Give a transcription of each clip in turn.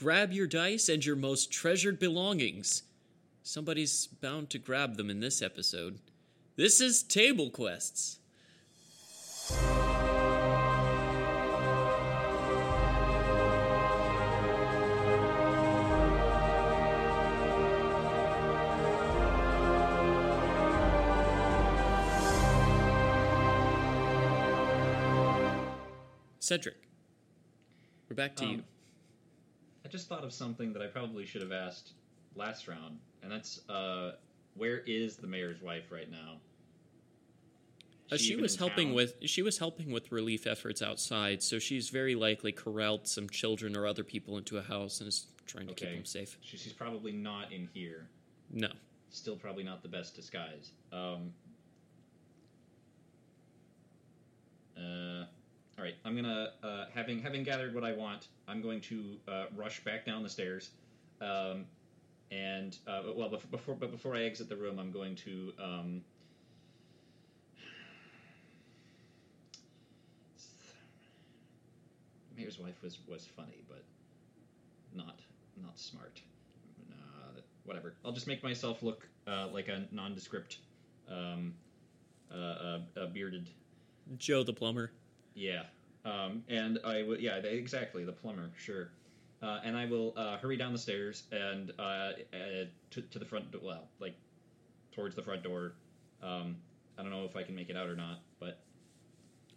grab your dice and your most treasured belongings. Somebody's bound to grab them in this episode. This is Table Quests. Cedric, we're back to Um, you. I just thought of something that I probably should have asked last round, and that's uh, where is the mayor's wife right now? Uh, Is she was helping town? with she was helping with relief efforts outside, so she's very likely corralled some children or other people into a house and is trying to keep them safe. She, she's probably not in here. No, Still, probably not the best disguise. Um, uh, all right, I'm gonna uh, having having gathered what I want. I'm going to uh, rush back down the stairs, um, and uh, well, before but before I exit the room, I'm going to. Um, Mayor's wife was was funny, but not not smart. Uh, whatever. I'll just make myself look uh, like a nondescript, um, uh, uh, a bearded. Joe the plumber. Yeah. Um, and I would, yeah, exactly, the plumber, sure. Uh, and I will uh, hurry down the stairs and uh, uh, to, to the front, do- well, like towards the front door. Um, I don't know if I can make it out or not, but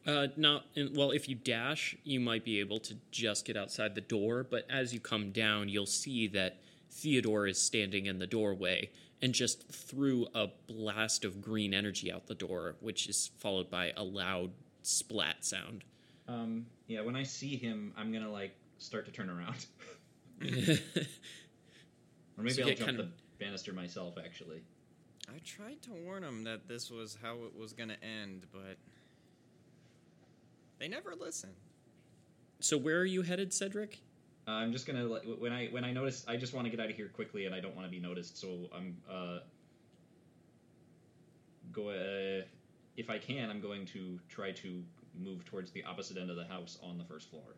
Uh, not in, well. If you dash, you might be able to just get outside the door. But as you come down, you'll see that Theodore is standing in the doorway and just threw a blast of green energy out the door, which is followed by a loud splat sound. um, yeah, when I see him, I'm gonna like start to turn around, or maybe So I'll jump kind the banister myself. Actually, I tried to warn them that this was how it was gonna end, but they never listen. so where are you headed, Cedric? Uh, I'm just gonna like, when I when I notice I just want to get out of here quickly and I don't want to be noticed, so I'm uh go uh, if I can I'm going to try to move towards the opposite end of the house on the first floor.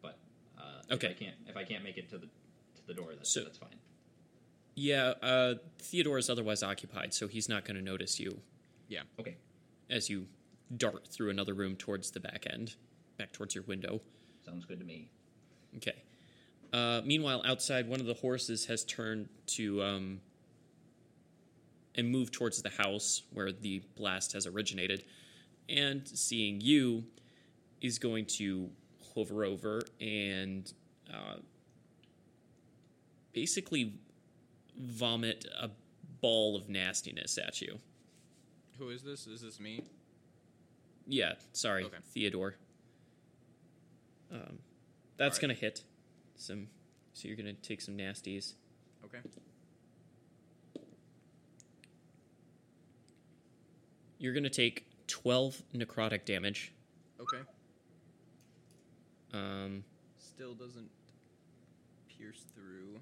But uh, Okay. if I can't if I can't make it to the to the door, that's So- that's fine. Yeah, uh, Theodore is otherwise occupied, so he's not going to notice you Yeah. Okay. as you dart through another room towards the back end, back towards your window. Sounds good to me. Okay. Uh, meanwhile, outside, one of the horses has turned to um, and move towards the house where the blast has originated, and seeing you, is going to hover over and uh, basically vomit a ball of nastiness at you. Who is this? Is this me? Yeah, sorry, Okay. Theodore. Um, that's Alright. gonna hit some. So you're gonna take some nasties. Okay. You're gonna take twelve necrotic damage. Okay. Um, Still doesn't pierce through.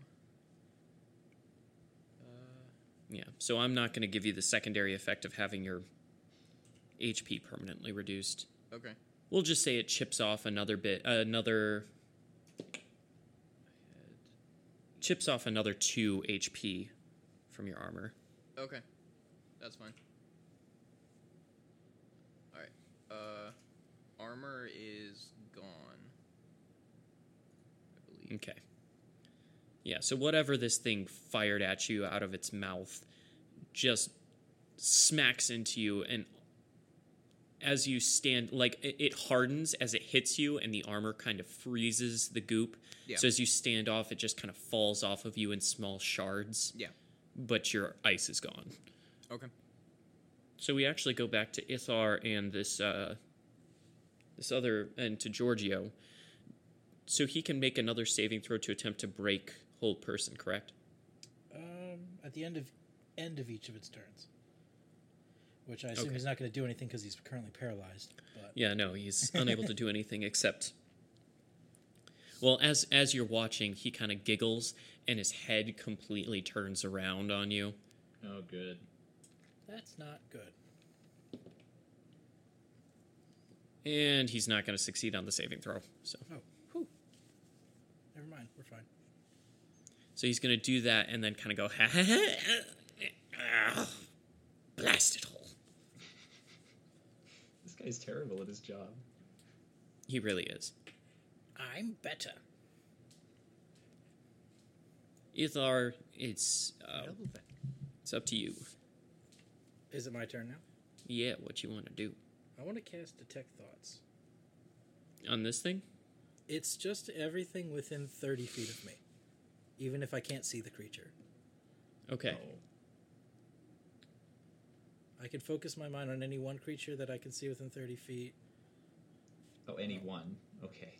Uh, yeah. So I'm not gonna give you the secondary effect of having your HP permanently reduced. okay. We'll just say it chips off another bit, another chips off another two HP from your armor. Okay. That's fine. Alright. Uh armor is gone. Okay. Yeah, so whatever this thing fired at you out of its mouth just smacks into you and as you stand like it it hardens as it hits you and the armor kind of freezes the goop. Yeah. So as you stand off it just kind of falls off of you in small shards, Yeah. but your ice is gone. Okay. So we actually go back to Ithar and this uh, this other and to Giorgio. So he can make another saving throw to attempt to break hold person, correct? Um, at the end of end of each of its turns, which I assume Okay. he's not going to do anything because he's currently paralyzed. But Yeah, no, he's unable to do anything except. Well, as as you're watching, he kind of giggles and his head completely turns around on you. Oh, good. that's not good. And he's not going to succeed on the saving throw. So Oh, whew. Never mind. We're fine. So he's going to do that and then kind of go, ha ha ha. Blasted hole. This guy's terrible at his job. He really is. I'm better. Ithar, it's uh, it's up to you. Is it my turn now? Yeah, what you want to do I want to cast Detect Thoughts. on this thing? It's just everything within 30 feet of me, even if I can't see the creature. Okay. Oh. I can focus my mind on any one creature that I can see within 30 feet, Oh, any one. Okay.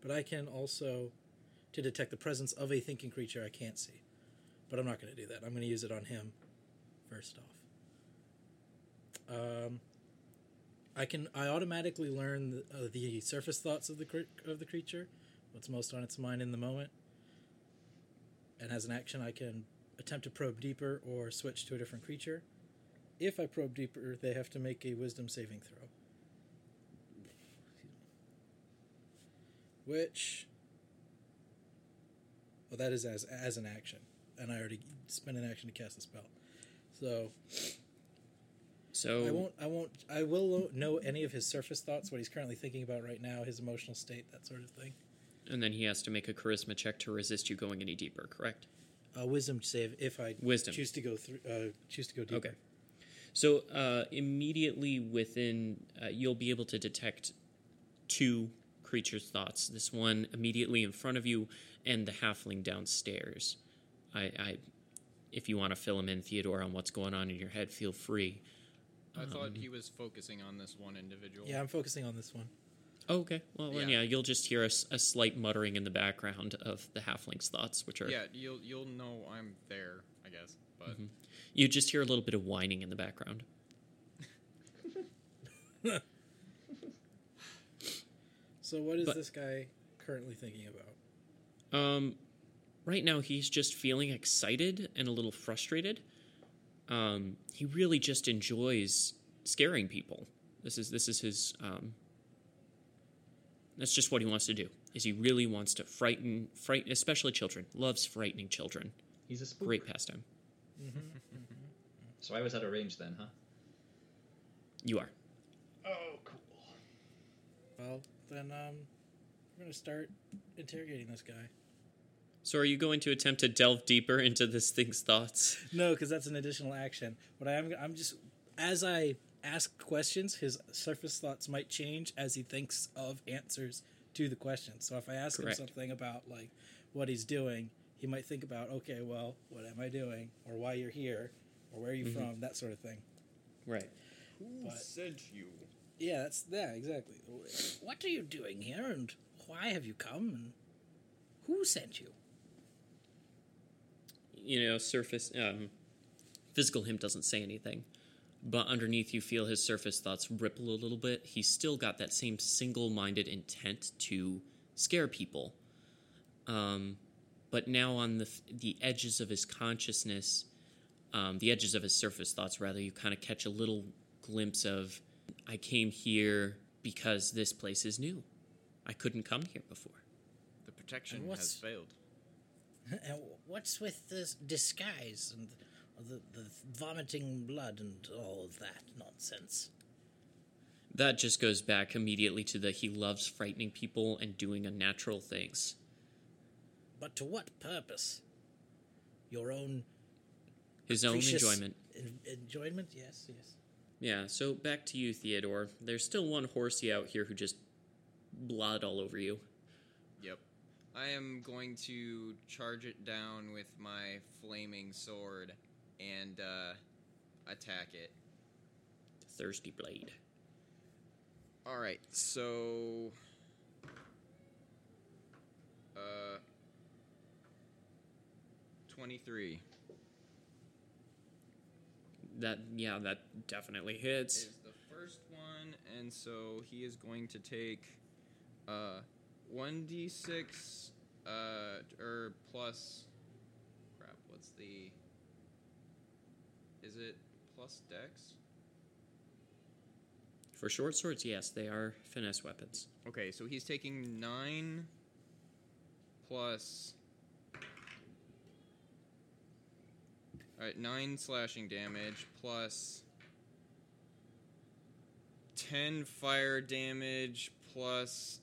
but I can also to detect the presence of a thinking creature I can't see. But I'm not going to do that. I'm going to use it on him first off. Um, I can I automatically learn the, uh, the surface thoughts of the cre- of the creature, what's most on its mind in the moment. And as an action, I can attempt to probe deeper or switch to a different creature. If I probe deeper, they have to make a Wisdom saving throw. Which well, that is as as an action, and I already spent an action to cast the spell. So So I won't. I won't. I will know any of his surface thoughts, what he's currently thinking about right now, his emotional state, that sort of thing. and then he has to make a charisma check to resist you going any deeper, correct? Uh, wisdom save if I Wisdom. choose to go through. Uh, choose to go deeper. Okay. So uh, immediately within, uh, you'll be able to detect two creatures' thoughts. This one immediately in front of you, and the halfling downstairs. I, I if you want to fill him in, Theodore, on what's going on in your head, feel free. I thought Um, he was focusing on this one individual. Yeah, I'm focusing on this one. Oh, okay. Well, then, yeah, Yeah. you'll just hear a slight muttering in the background of the halfling's thoughts, which are Yeah, you'll you'll know I'm there, I guess. But Mm-hmm. you just hear a little bit of whining in the background. So, what is But- this guy currently thinking about? Um, right now he's just feeling excited and a little frustrated. Um, he really just enjoys scaring people. This is this is his. Um, that's just what he wants to do. Is he really wants to frighten, frighten, especially children. Loves frightening children. He's a spook. Great pastime. So I was out of range then, huh? You are. Oh, cool. Well, then um, we're gonna start interrogating this guy. So, are you going to attempt to delve deeper into this thing's thoughts? No, because that's an additional action. But I am. I'm just as I ask questions, his surface thoughts might change as he thinks of answers to the questions. So if I ask Correct. him something about like what he's doing, he might think about, okay, well, what am I doing, or why you're here, or where are you mm-hmm. from, that sort of thing. Right. who But- sent you? Yeah, that's yeah, exactly. What are you doing here, and why have you come, and who sent you? You know, surface um, physical him doesn't say anything, but underneath you feel his surface thoughts ripple a little bit. He's still got that same single-minded intent to scare people, um, but now on the the edges of his consciousness, um, the edges of his surface thoughts, rather, you kind of catch a little glimpse of, I came here because this place is new. I couldn't come here before. The protection And has failed. And what's with this disguise and the, the vomiting blood and all of that nonsense? That just goes back immediately to the he loves frightening people and doing unnatural things. But to what purpose? Your own His own enjoyment. en- enjoyment? Yes, yes. Yeah, so back to you, Theodore. There's still one horsey out here who just blood all over you. Yep. I am going to charge it down with my flaming sword and uh, attack it. Thirsty blade. All right, so uh 23 That yeah, that definitely hits. is the first one and so he is going to take uh 1d6 uh or plus crap, what's the Is it plus dex? For short swords, yes, they are finesse weapons. Okay, so he's taking 9 plus. Alright, 9 slashing damage plus 10 fire damage plus.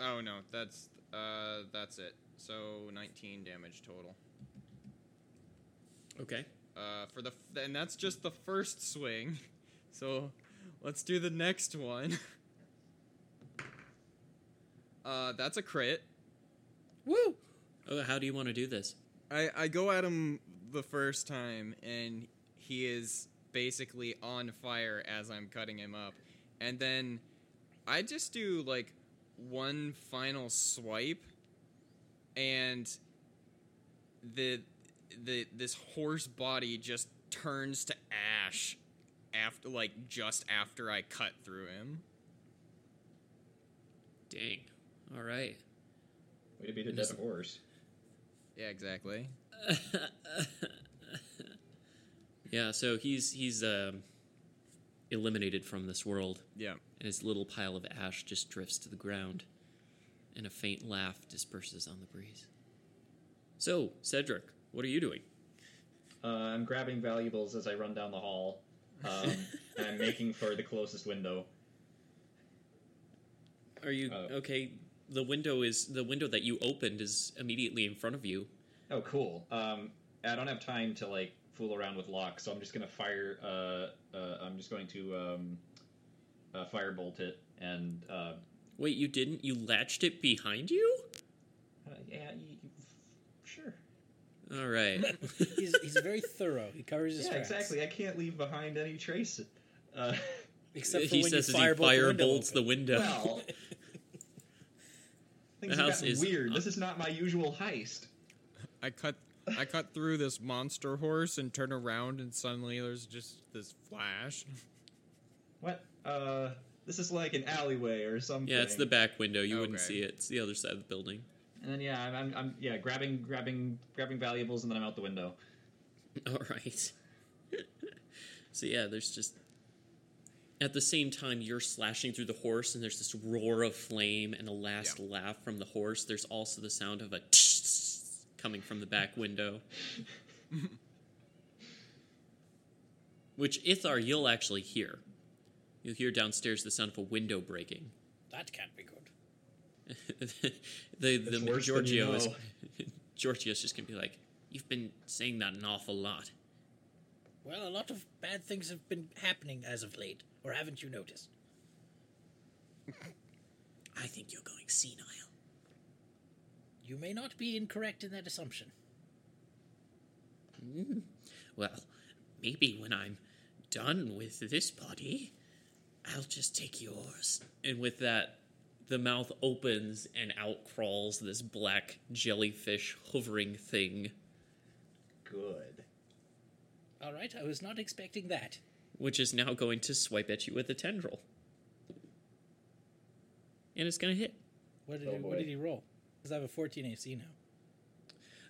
Oh no, that's uh that's it. So 19 damage total. Okay. Uh, for the f- and that's just the first swing. So let's do the next one. Uh, that's a crit. Woo! Oh, how do you want to do this? I, I go at him the first time, and he is basically on fire as I'm cutting him up. And then I just do like one final swipe, and the the this horse body just turns to ash after like just after I cut through him. Dang. All right. Way to beat a It dead doesn't- horse. Yeah, exactly. yeah. So he's he's um, eliminated from this world, Yeah. and his little pile of ash just drifts to the ground, and a faint laugh disperses on the breeze. So, Cedric, what are you doing? Uh, I'm grabbing valuables as I run down the hall. Um, and I'm making for the closest window. Are you Uh, okay? The window is the window that you opened is immediately in front of you. Oh, cool. Um, I don't have time to like fool around with locks, so I'm just gonna fire. Uh, uh, I'm just going to um, uh, firebolt it, and uh, Wait, you didn't? You latched it behind you? uh, yeah, y- y- sure. All right. he's, he's very thorough. He covers his Yeah, tracks. exactly. I can't leave behind any trace. Uh, Except for he when says you as he firebolt the window firebolts the window. well, things The have house gotten is- weird. This is not my usual heist. I cut I cut through this monster horse and turn around and suddenly there's just this flash. What? Uh, this is like an alleyway or something. yeah, it's the back window. You wouldn't see it. It's the other side of the building. And then yeah, I'm, I'm, I'm yeah grabbing grabbing grabbing valuables, and then I'm out the window. All right. so yeah, there's just at the same time you're slashing through the horse, and there's this roar of flame and a last Yeah. laugh from the horse. There's also the sound of a coming from the back window. Which Ithar you'll actually hear. You'll hear downstairs the sound of a window breaking. That can't be good. the the It's worse than you Giorgio is. Giorgio's just gonna be like, You've been saying that an awful lot. Well, a lot of bad things have been happening as of late, or haven't you noticed? I think you're going senile. You may not be incorrect in that assumption. Hmm. Well, maybe when I'm done with this body, I'll just take yours. And with that, the mouth opens and out crawls this black jellyfish hovering thing, Good. All right, I was not expecting that. which is now going to swipe at you with a tendril. And it's going to hit. What did, Oh, he, what did he roll? Because I have a 14 AC now.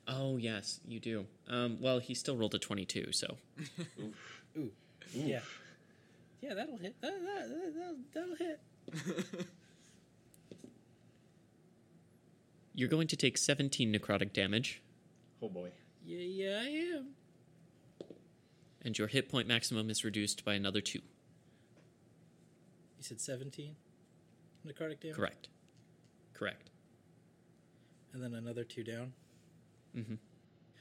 Oh, yes, you do. Um, well, he still rolled a 22, so. Oof. Ooh, Oof. yeah. Yeah, that'll hit. That, that, that, that'll, that'll hit. You're going to take 17 necrotic damage, Oh boy. Yeah, yeah, I am. and your hit point maximum is reduced by another 2. You said 17 necrotic damage? Correct. Correct. And then another two down.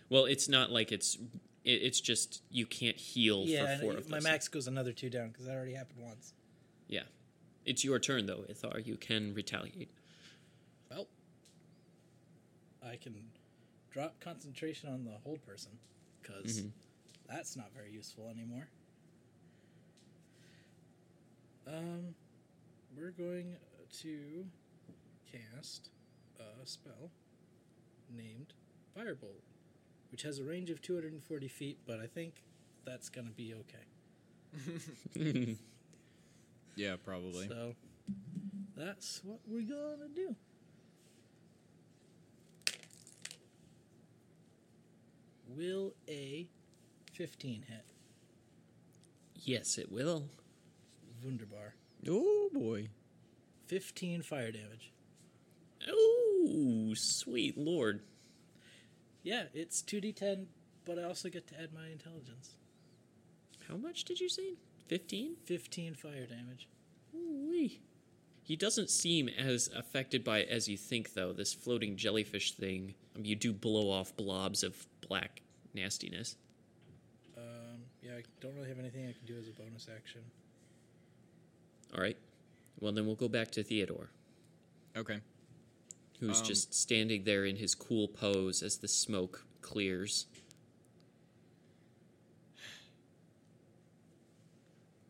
Well, it's not like it's it, it's just you can't heal yeah, for four of my those. max goes another two down because that already happened once. Yeah. It's your turn though, Ithar. You can retaliate. Well, I can drop concentration on the hold person because Mhm. that's not very useful anymore. Um, we're going to cast a spell named Firebolt, which has a range of 240 feet, but I think that's going to be okay. yeah, probably. So that's what we're gonna do. Will a 15 hit? yes, it will. Wunderbar. Oh boy. 15 fire damage. Ooh. Ooh, sweet lord. Yeah, it's 2d10, but I also get to add my intelligence. How much did you say? 15? 15 fire damage. Ooh-wee. He doesn't seem as affected by it as you think, though. This floating jellyfish thing, um, you do blow off blobs of black nastiness. Um, yeah, I don't really have anything I can do as a bonus action. All right. Well, then we'll go back to Theodore, Okay. Who's Um, just standing there in his cool pose as the smoke clears.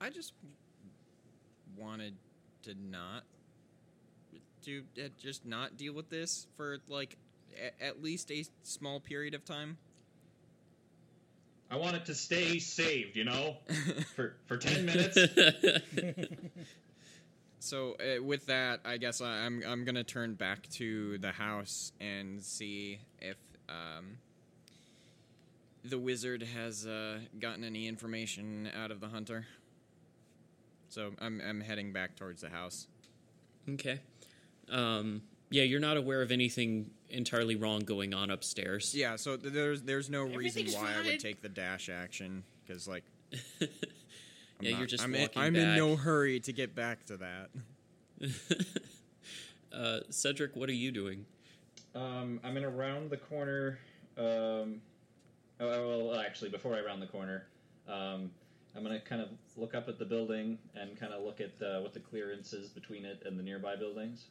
I just wanted to not to uh, just not deal with this for like a- at least a small period of time. I want it to stay saved, you know, for for ten minutes. So uh, with that, I guess I, I'm I'm gonna turn back to the house and see if um, the wizard has uh, gotten any information out of the hunter. So I'm I'm heading back towards the house. okay. Um, yeah, you're not aware of anything entirely wrong going on upstairs. Yeah. So th- there's there's no reason Everything's why I would take the dash action because like I'm Yeah, you're just I'm, in, I'm in no hurry to get back to that. uh, Cedric, what are you doing? Um, I'm gonna round the corner. Um, oh, well, actually, before I round the corner, um, I'm gonna kind of look up at the building and kind of look at uh, what the clearance is between it and the nearby buildings.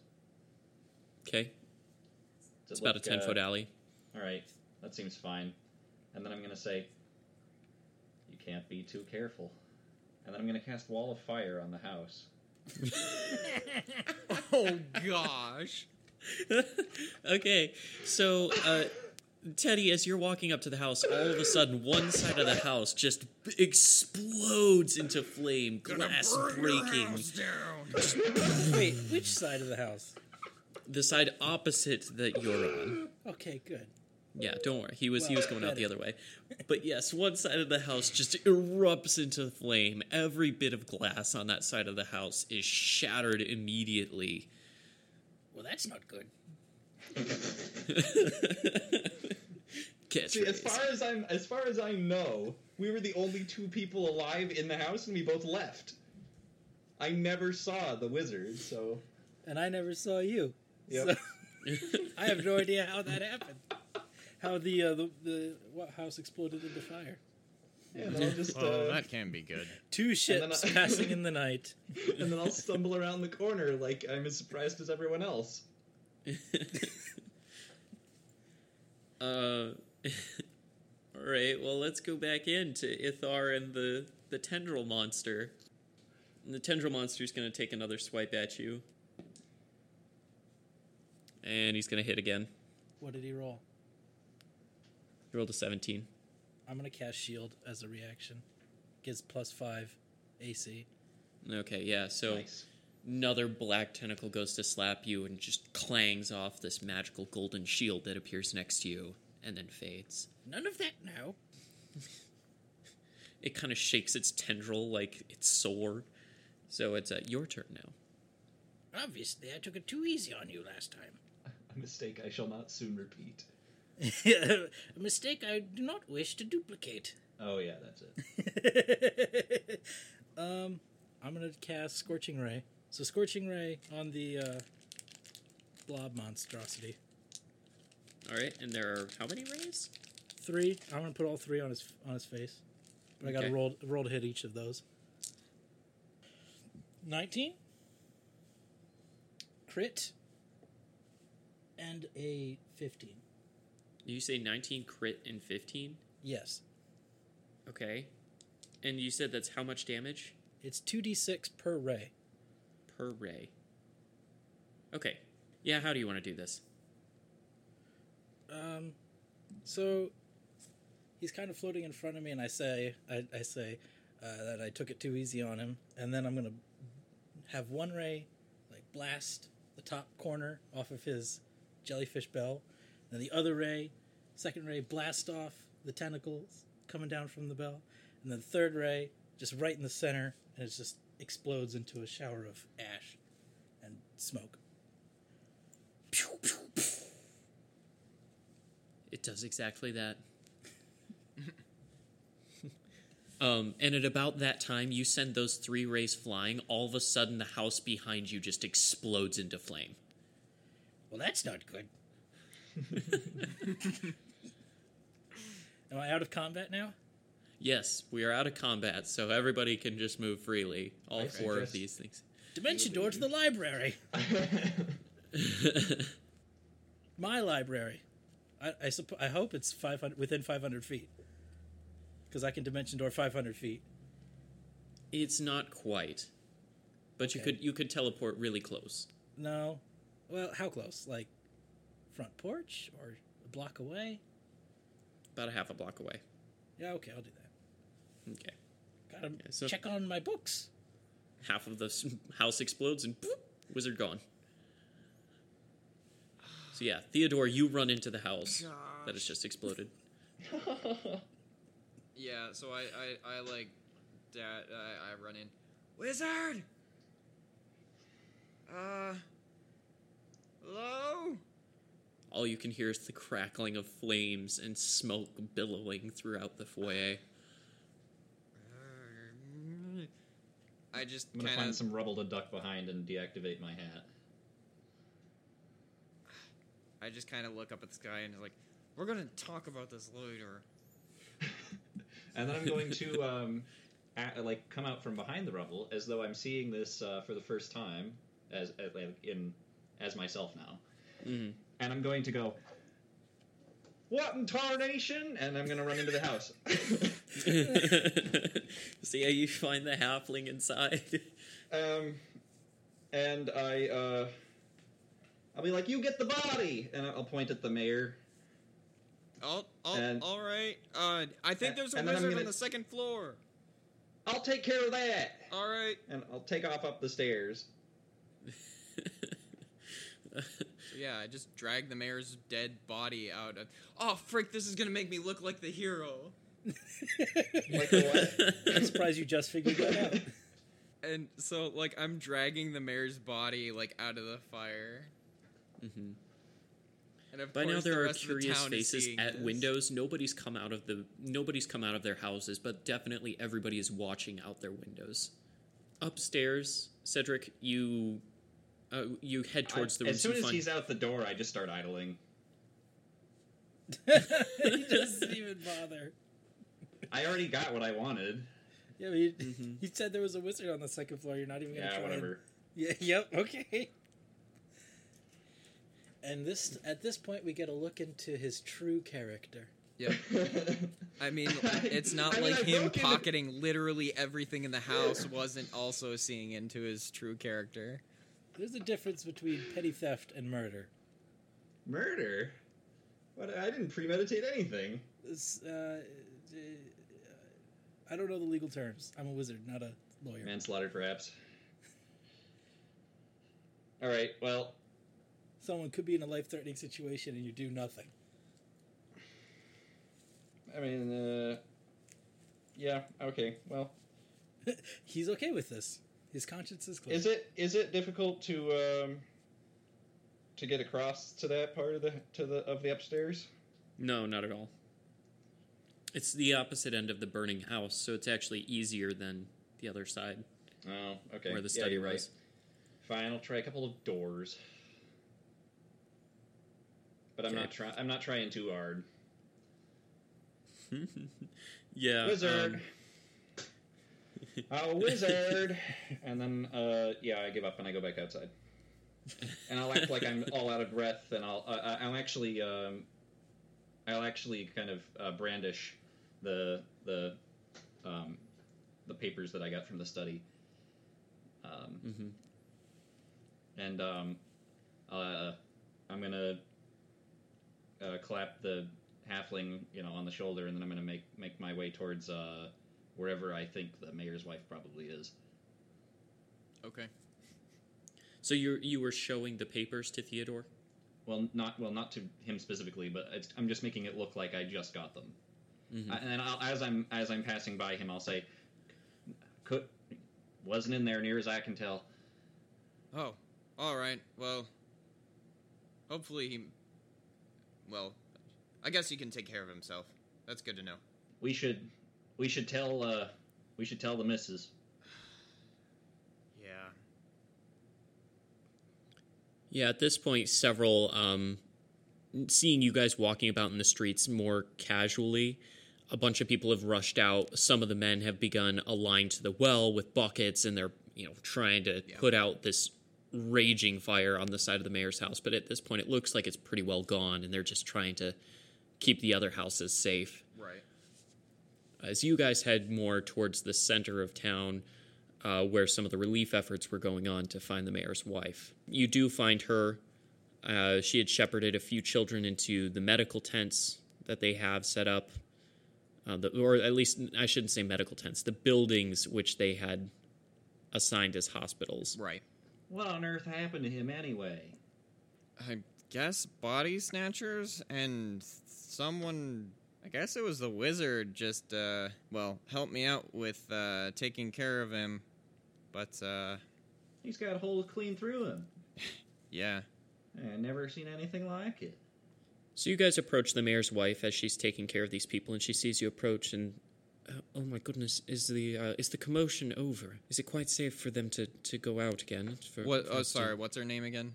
Okay, it's it about a ten uh, foot alley. All right, that seems fine. And then I'm gonna say, "You can't be too careful." And then I'm gonna cast Wall of Fire on the house. oh gosh. okay, so uh, Teddy, as you're walking up to the house, all of a sudden, one side of the house just b- explodes into flame, glass breaking. Wait, which side of the house? The side opposite that you're on. Okay, good. Yeah, don't worry. He was he was going out the other way. But yes, one side of the house just erupts into flame. Every bit of glass on that side of the house is shattered immediately. Well, that's not good. See, as far as I'm, as far as I know, we were the only two people alive in the house, and we both left. I never saw the wizard, so And I never saw you. Yep. So, I have no idea how that happened. How the uh, the the what house exploded into fire. yeah, and I'll just Oh, uh, that can be good. Two ships I- passing in the night. and then I'll stumble around the corner like I'm as surprised as everyone else. uh, all right. Well, let's go back into Ithar and the the tendril monster. And the tendril monster's going to take another swipe at you, and he's going to hit again. What did he roll? He rolled a seventeen. I'm gonna cast shield as a reaction. Gives plus five AC. Okay, yeah. So nice. another black tentacle goes to slap you and just clangs off this magical golden shield that appears next to you and then fades. None of that now. It kind of shakes its tendril like it's sore. So it's uh, your turn now. Obviously, I took it too easy on you last time. A mistake I shall not soon repeat. a mistake I do not wish to duplicate. Oh yeah, that's it. um, I'm gonna cast Scorching Ray. So Scorching Ray on the uh, blob monstrosity. All right, and there are how many rays? Three. I'm gonna put all three on his on his face. But I got to Okay. roll roll to hit each of those. Nineteen. Crit. And a fifteen. You say 19 crit and 15? Yes, Okay. And you said that's how much damage it's two d six per ray. per ray? Okay. Yeah, how do you want to do this? Um, so he's kind of floating in front of me, and I say, I, I say uh, that I took it too easy on him, and then I'm gonna have one ray like blast the top corner off of his jellyfish bell, and the other ray, second ray, blast off the tentacles coming down from the bell, and then the third ray just right in the center, and it just explodes into a shower of ash and smoke. Pew, pew, pew. It does exactly that. um, and at about that time, you send those three rays flying. All of a sudden, the house behind you just explodes into flame. Well, that's not good. Am I out of combat now? Yes, we are out of combat, so everybody can just move freely. All I four of these things. Dimension door to the library. My library. I I, suppo- I hope it's 500 within 500 feet. Because I can dimension door 500 feet. it's not quite, but you could you could teleport really close. No. Well, how close? Like front porch or a block away? About a half a block away. Yeah, okay, I'll do that. Okay. Gotta Yeah, so- check on my books. Half of the house explodes and boop, wizard gone. So yeah, Theodore, you run into the house that has just exploded. Yeah, so I, I, I like, that, I, I run in. Wizard! Uh, hello? All you can hear is the crackling of flames and smoke billowing throughout the foyer. I just I'm gonna kind find some rubble to duck behind and deactivate my hat. I just kind of look up at the sky and it's like, we're gonna talk about this later. and then I'm going to um, a like come out from behind the rubble as though I'm seeing this uh, for the first time as, as like, in as myself now, Mhm. And I'm going to go. What in tarnation? And I'm gonna run into the house. See how you find the halfling inside. um, and I uh, I'll be like, "You get the body," and I'll point at the mayor. Oh, oh, And- all right. Uh, I think And- there's a and wizard on gonna- the second floor. I'll take care of that, All right. and I'll take off up the stairs. So yeah, I just drag the mayor's dead body out. Of, oh, frick! This is gonna make me look like the hero. Like what? I'm surprised you just figured that out. And so, like, I'm dragging the mayor's body like out of the fire. Mhm. And of By now course, the there are rest of the curious faces at this. windows. Nobody's come out of the nobody's come out of their houses, but definitely everybody is watching out their windows. Upstairs, Cedric, you uh, you head towards the I, room. as soon as find- he's out the door, I just start idling. he doesn't even bother. I already got what I wanted. Yeah, but you, Mhm. you said there was a wizard on the second floor. You're not even gonna Yeah, try. whatever. And, yeah. Yep. Okay. And this, at this point, we get a look into his true character. Yep. I mean, it's not I mean, like I him broke into- pocketing literally everything in the house wasn't also seeing into his true character. There's a difference between petty theft and murder. Murder? What? I didn't premeditate anything. This, uh, uh, I don't know the legal terms. I'm a wizard, not a lawyer. Manslaughter, perhaps. All right. Well, Someone could be in a life-threatening situation and you do nothing. I mean, uh, yeah. Okay. Well, He's okay with this. His conscience is clear. is it is it difficult to um to get across to that part of the to the of the upstairs? No, not at all. It's the opposite end of the burning house, so it's actually easier than the other side Oh, okay. where the Yeah, study you're right. was. Fine, I'll try a couple of doors. But I'm Okay. not trying. I'm not trying too hard. yeah. Wizard. um, Oh, wizard! and then, uh, yeah, I give up and I go back outside. And I'll act like I'm all out of breath, and I'll, uh, I'll actually, um, I'll actually kind of uh, brandish the the um, the papers that I got from the study. Um, mhm. and um, uh, I'm gonna uh, clap the halfling, you know, on the shoulder, and then I'm gonna make make my way towards uh, wherever I think the mayor's wife probably is. Okay. So you you were showing the papers to Theodore? Well, not well, not to him specifically, but it's, I'm just making it look like I just got them. Mhm. I- and I'll, as I'm as I'm passing by him, I'll say, "Could wasn't in there near as I can tell." Oh, all right. Well, hopefully he. Well, I guess he can take care of himself. That's good to know. We should we should tell uh we should tell the missus. Yeah. Yeah, at this point, several, um, seeing you guys walking about in the streets more casually, a bunch of people have rushed out. Some of the men have begun a line to the well with buckets, and they're, you know, trying to Yeah. put out this raging fire on the side of the mayor's house. But at this point, it looks like it's pretty well gone, and they're just trying to keep the other houses safe. Right. As you guys head more towards the center of town, uh, where some of the relief efforts were going on to find the mayor's wife, you do find her. Uh, she had shepherded a few children into the medical tents that they have set up, uh, the, or at least I shouldn't say medical tents, the buildings which they had assigned as hospitals. Right. What on earth happened to him anyway? I guess body snatchers and someone. I guess it was the wizard. Just uh, well, helped me out with uh, taking care of him. But uh, He's got holes clean through him. yeah. I never seen anything like it. So you guys approach the mayor's wife as she's taking care of these people, and she sees you approach, and uh, oh my goodness, is the uh, is the commotion over? Is it quite safe for them to, to go out again? For, What? for Oh, us to- sorry. What's her name again?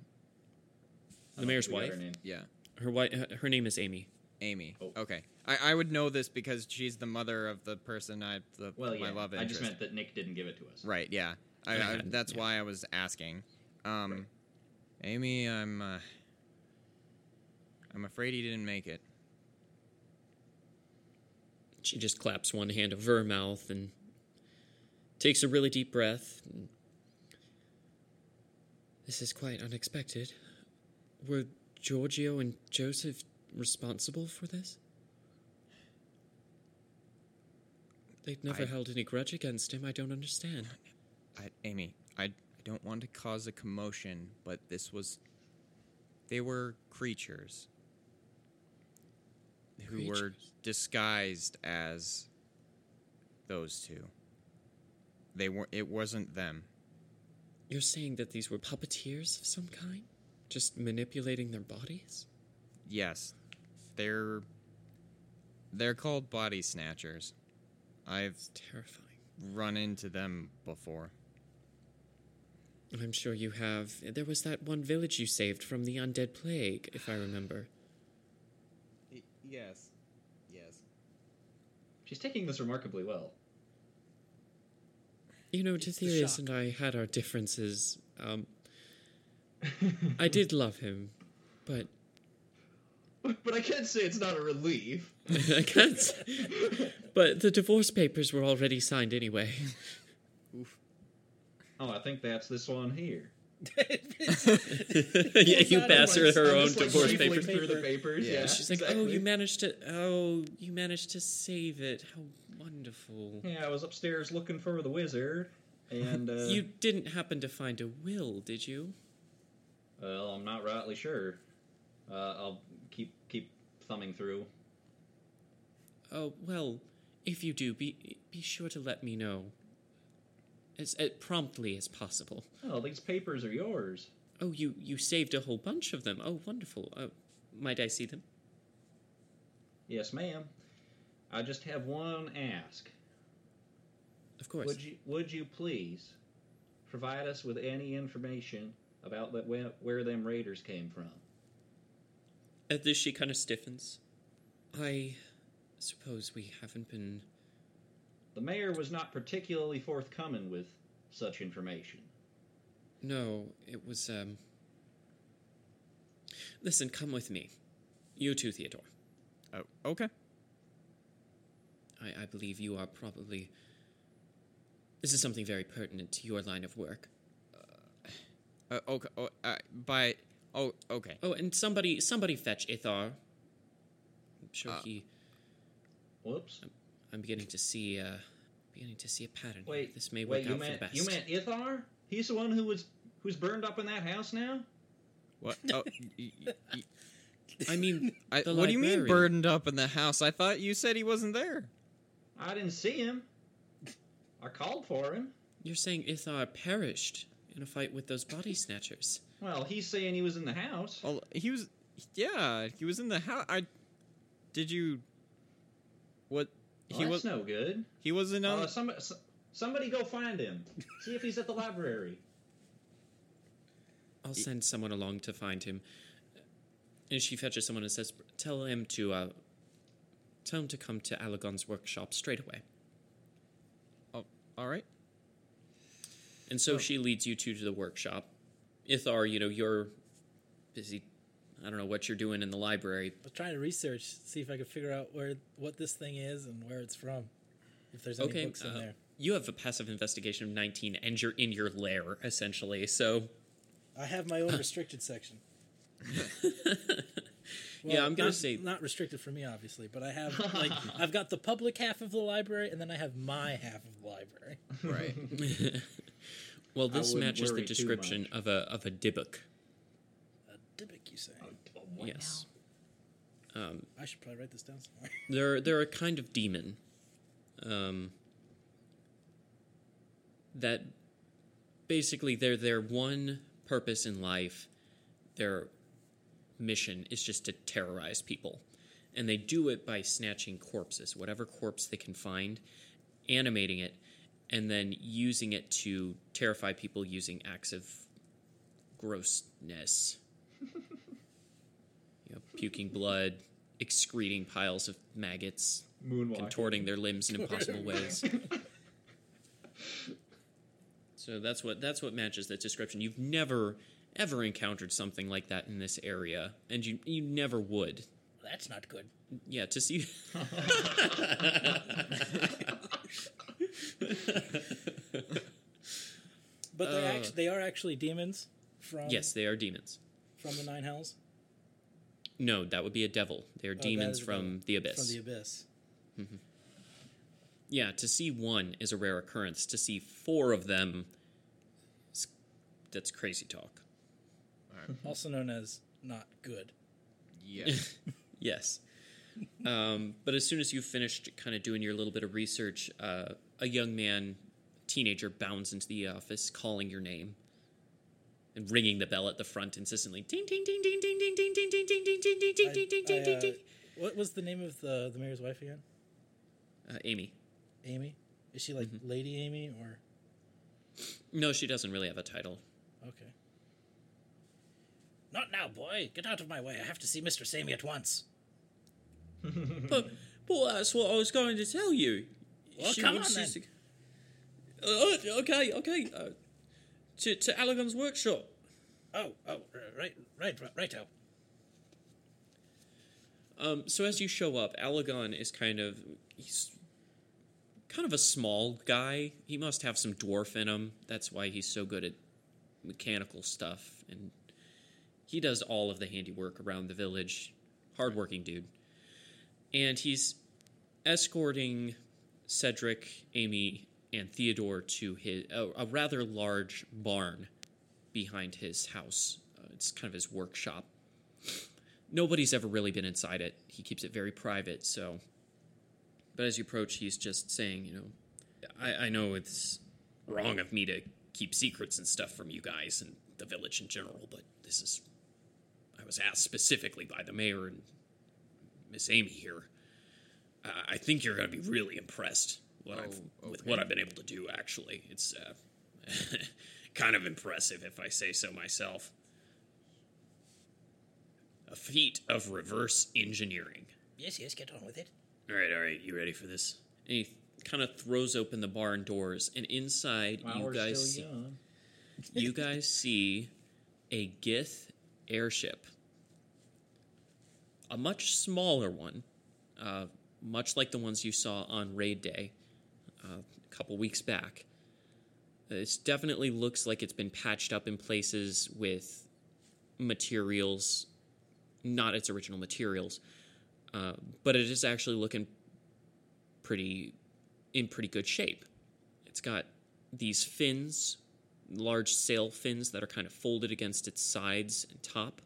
The mayor's think we got her wife? name. Yeah, Her wi- her name is Amy. Amy. Oh. Okay. I, I would know this because she's the mother of the person I the Well, yeah. my love I just meant that Nick didn't give it to us. Right. Yeah. I, I, that's yeah. why I was asking. Um, Amy, I'm. Uh, I'm afraid he didn't make it. She just claps one hand over her mouth and takes a really deep breath. This is quite unexpected. Were Giorgio and Joseph responsible for this? They'd never I- held any grudge against him. I don't understand. I, Amy, I, I don't want to cause a commotion, but this was. They were creatures who were disguised as those two. They were. It wasn't them. You're saying that these were puppeteers of some kind? Just manipulating their bodies? Yes, they're. They're called body snatchers. I've terrifying. run into them before. I'm sure you have. There was that one village you saved from the undead plague, if I remember. Yes. Yes. She's taking this remarkably well. You know, It's the and I had our differences. Um, I did love him, but but I can't say it's not a relief. I can't. s- But the divorce papers were already signed anyway. Oof. Oh, I think that's this one here. yeah, you pass her her I'm own just, like, divorce rifling papers. through the papers. Yeah. Yeah, She's like, "Oh, exactly. you managed to. Oh, you managed to save it. How wonderful." Yeah, I was upstairs looking for the wizard, and uh, You didn't happen to find a will, did you? Well, I'm not rightly sure. Uh, I'll thumbing through. Oh well, if you do, be be sure to let me know as, as promptly as possible. Oh, these papers are yours. Oh, you you saved a whole bunch of them. Oh, wonderful. Uh, might I see them? Yes, ma'am. I just have one ask. Of course. Would you would you please provide us with any information about that where, where them raiders came from? At this, she kind of stiffens. I suppose we haven't been. The mayor was not particularly forthcoming with such information. No, it was. um... Listen, come with me. You too, Theodore. Oh, okay. I, I believe you are probably. This is something very pertinent to your line of work. Uh, okay. Oh, uh, by. Oh, okay. Oh, and somebody, somebody fetch Ithar. I'm sure Uh, he. Whoops. I'm beginning to see. uh Beginning to see a pattern. Wait, this may work wait. You out for the best. you meant Ithar? He's the one who was who's burned up in that house now. What? Oh, y- y- y- I mean, I, The what do you mean librarian. burdened up in the house? I thought you said he wasn't there. I didn't see him. I called for him. you're saying Ithar perished in a fight with those body snatchers. Well, he's saying he was in the house. Well, he was. Yeah, he was in the house. I. did you? What? Well, he that's was. no good. He wasn't on. Uh, somebody, somebody go find him. See if he's at the library. I'll send someone along to find him. And she fetches someone and says, "Tell him to, uh, tell him to come to Alagon's workshop straight away." oh, all right. And so Oh. she leads you two to the workshop. Ithar, you know, you're busy. I don't know what you're doing in the library. I'm trying to research, see if I could figure out where what this thing is and where it's from. If there's any Okay, books in uh, there. you have a passive investigation of 19, and you're in your lair essentially. So I have my own restricted section. Yeah, I'm gonna not, say- not restricted for me, obviously, but I have like I've got the public half of the library, and then I have my half of the library. Right. well, this matches the description of a of a Dybbuk. A Dybbuk, you say? What Yes. Um, I should probably write this down somewhere. they're they're a kind of demon um, that basically their their one purpose in life their mission is just to terrorize people and they do it by snatching corpses whatever corpse they can find animating it and then using it to terrify people using acts of grossness you know, puking blood excreting piles of maggots contorting their limbs in impossible ways. so that's what that's what matches that description. You've never ever encountered something like that in this area, and you you never would. That's not good. Yeah, to see. But they're Uh, act- they are actually demons from yes, they are demons. from the nine hells No, that would be a devil. They are Oh, demons is a from devil. the abyss. from the abyss. yeah, to see one is a rare occurrence. To see four of them, that's crazy talk. also known as not good. Yeah. Yes. Um, but as soon as you've finished kind of doing your little bit of research, uh, a young man, teenager, bounds into the office calling your name and ringing the bell at the front insistently. Ding, ding, ding, ding, ding, ding, ding, ding, ding, ding, ding, ding, ding, ding, ding, ding, ding, uh, ding. What was the name of the the mayor's wife again? Uh, Amy. Amy. Is she like Lady Amy or No, she doesn't really have a title. okay? Not now, boy. Get out of my way. I have to see Mister Samey at once. But, but that's what I was going to tell you. Well, She come on, you to- Uh, okay, okay. Uh, to to Alagon's workshop. Oh, oh, right, right, right. Um, so as you show up, Alagon is kind of he's kind of a small guy. He must have some dwarf in him. That's why he's so good at mechanical stuff, and he does all of the handiwork around the village. Hardworking dude, and he's escorting Cedric, Amy, and Theodore to his a, a rather large barn behind his house. Uh, it's kind of his workshop nobody's ever really been inside it. He keeps it very private, so. But as you approach, he's just saying, you know, I, I know it's wrong of me to keep secrets and stuff from you guys and the village in general, but this is. I was asked specifically by the mayor and Miss Amy here. Uh, I think you're going to be really impressed what I've, Oh, with what I've been able to do, actually. It's uh, kind of impressive, if I say so myself a feat of reverse engineering. Yes, yes. Get on with it. All right, all right, you ready for this? And he kind of throws open the barn doors, and inside you guys, see, you guys see a Gith airship, a much smaller one, uh, much like the ones you saw on raid day uh, a couple weeks back. This definitely looks like it's been patched up in places with materials, not its original materials, uh, but it is actually looking pretty in pretty good shape. It's got these fins, large sail fins that are kind of folded against its sides and top,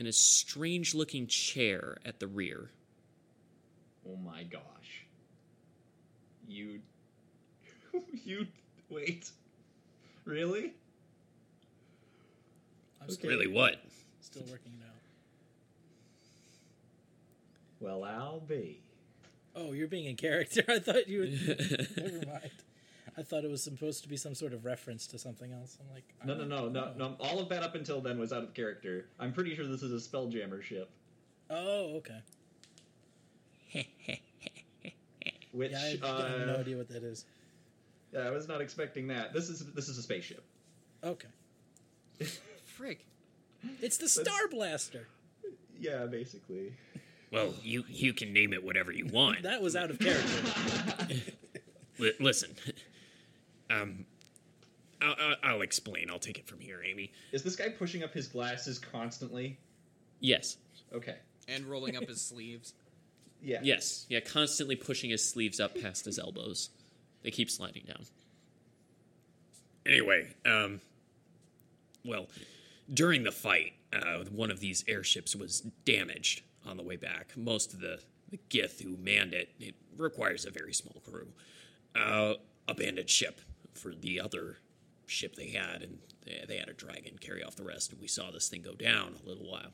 and a strange looking chair at the rear. Oh my gosh. You. you. Wait. Really? I'm Okay. Really, what? still working it out. Well, I'll be. Oh, you're being in character. I thought you would. Never mind. I thought it was supposed to be some sort of reference to something else. I'm like, No, no, no, no, no. All of that up until then was out of character. I'm pretty sure this is a Spelljammer ship. Oh, okay. Which Yeah, I, I uh, have no idea what that is. yeah, I was not expecting that. This is this is a spaceship. Okay, Frick. it's the Star Blaster. Yeah, basically. well, you you can name it whatever you want. That was out of character. Li- listen, um, I'll, I'll, I'll explain. I'll take it from here, Amy. Is this guy pushing up his glasses constantly? Yes, Okay. And rolling up his sleeves. Yeah. yes, yeah. Constantly pushing his sleeves up past his elbows. They keep sliding down. Anyway, um, well, during the fight, uh, one of these airships was damaged on the way back. Most of the, the Gith who manned it, it requires a very small crew. Uh, abandoned ship for the other ship they had, and they, they had a dragon carry off the rest, and we saw this thing go down a little while.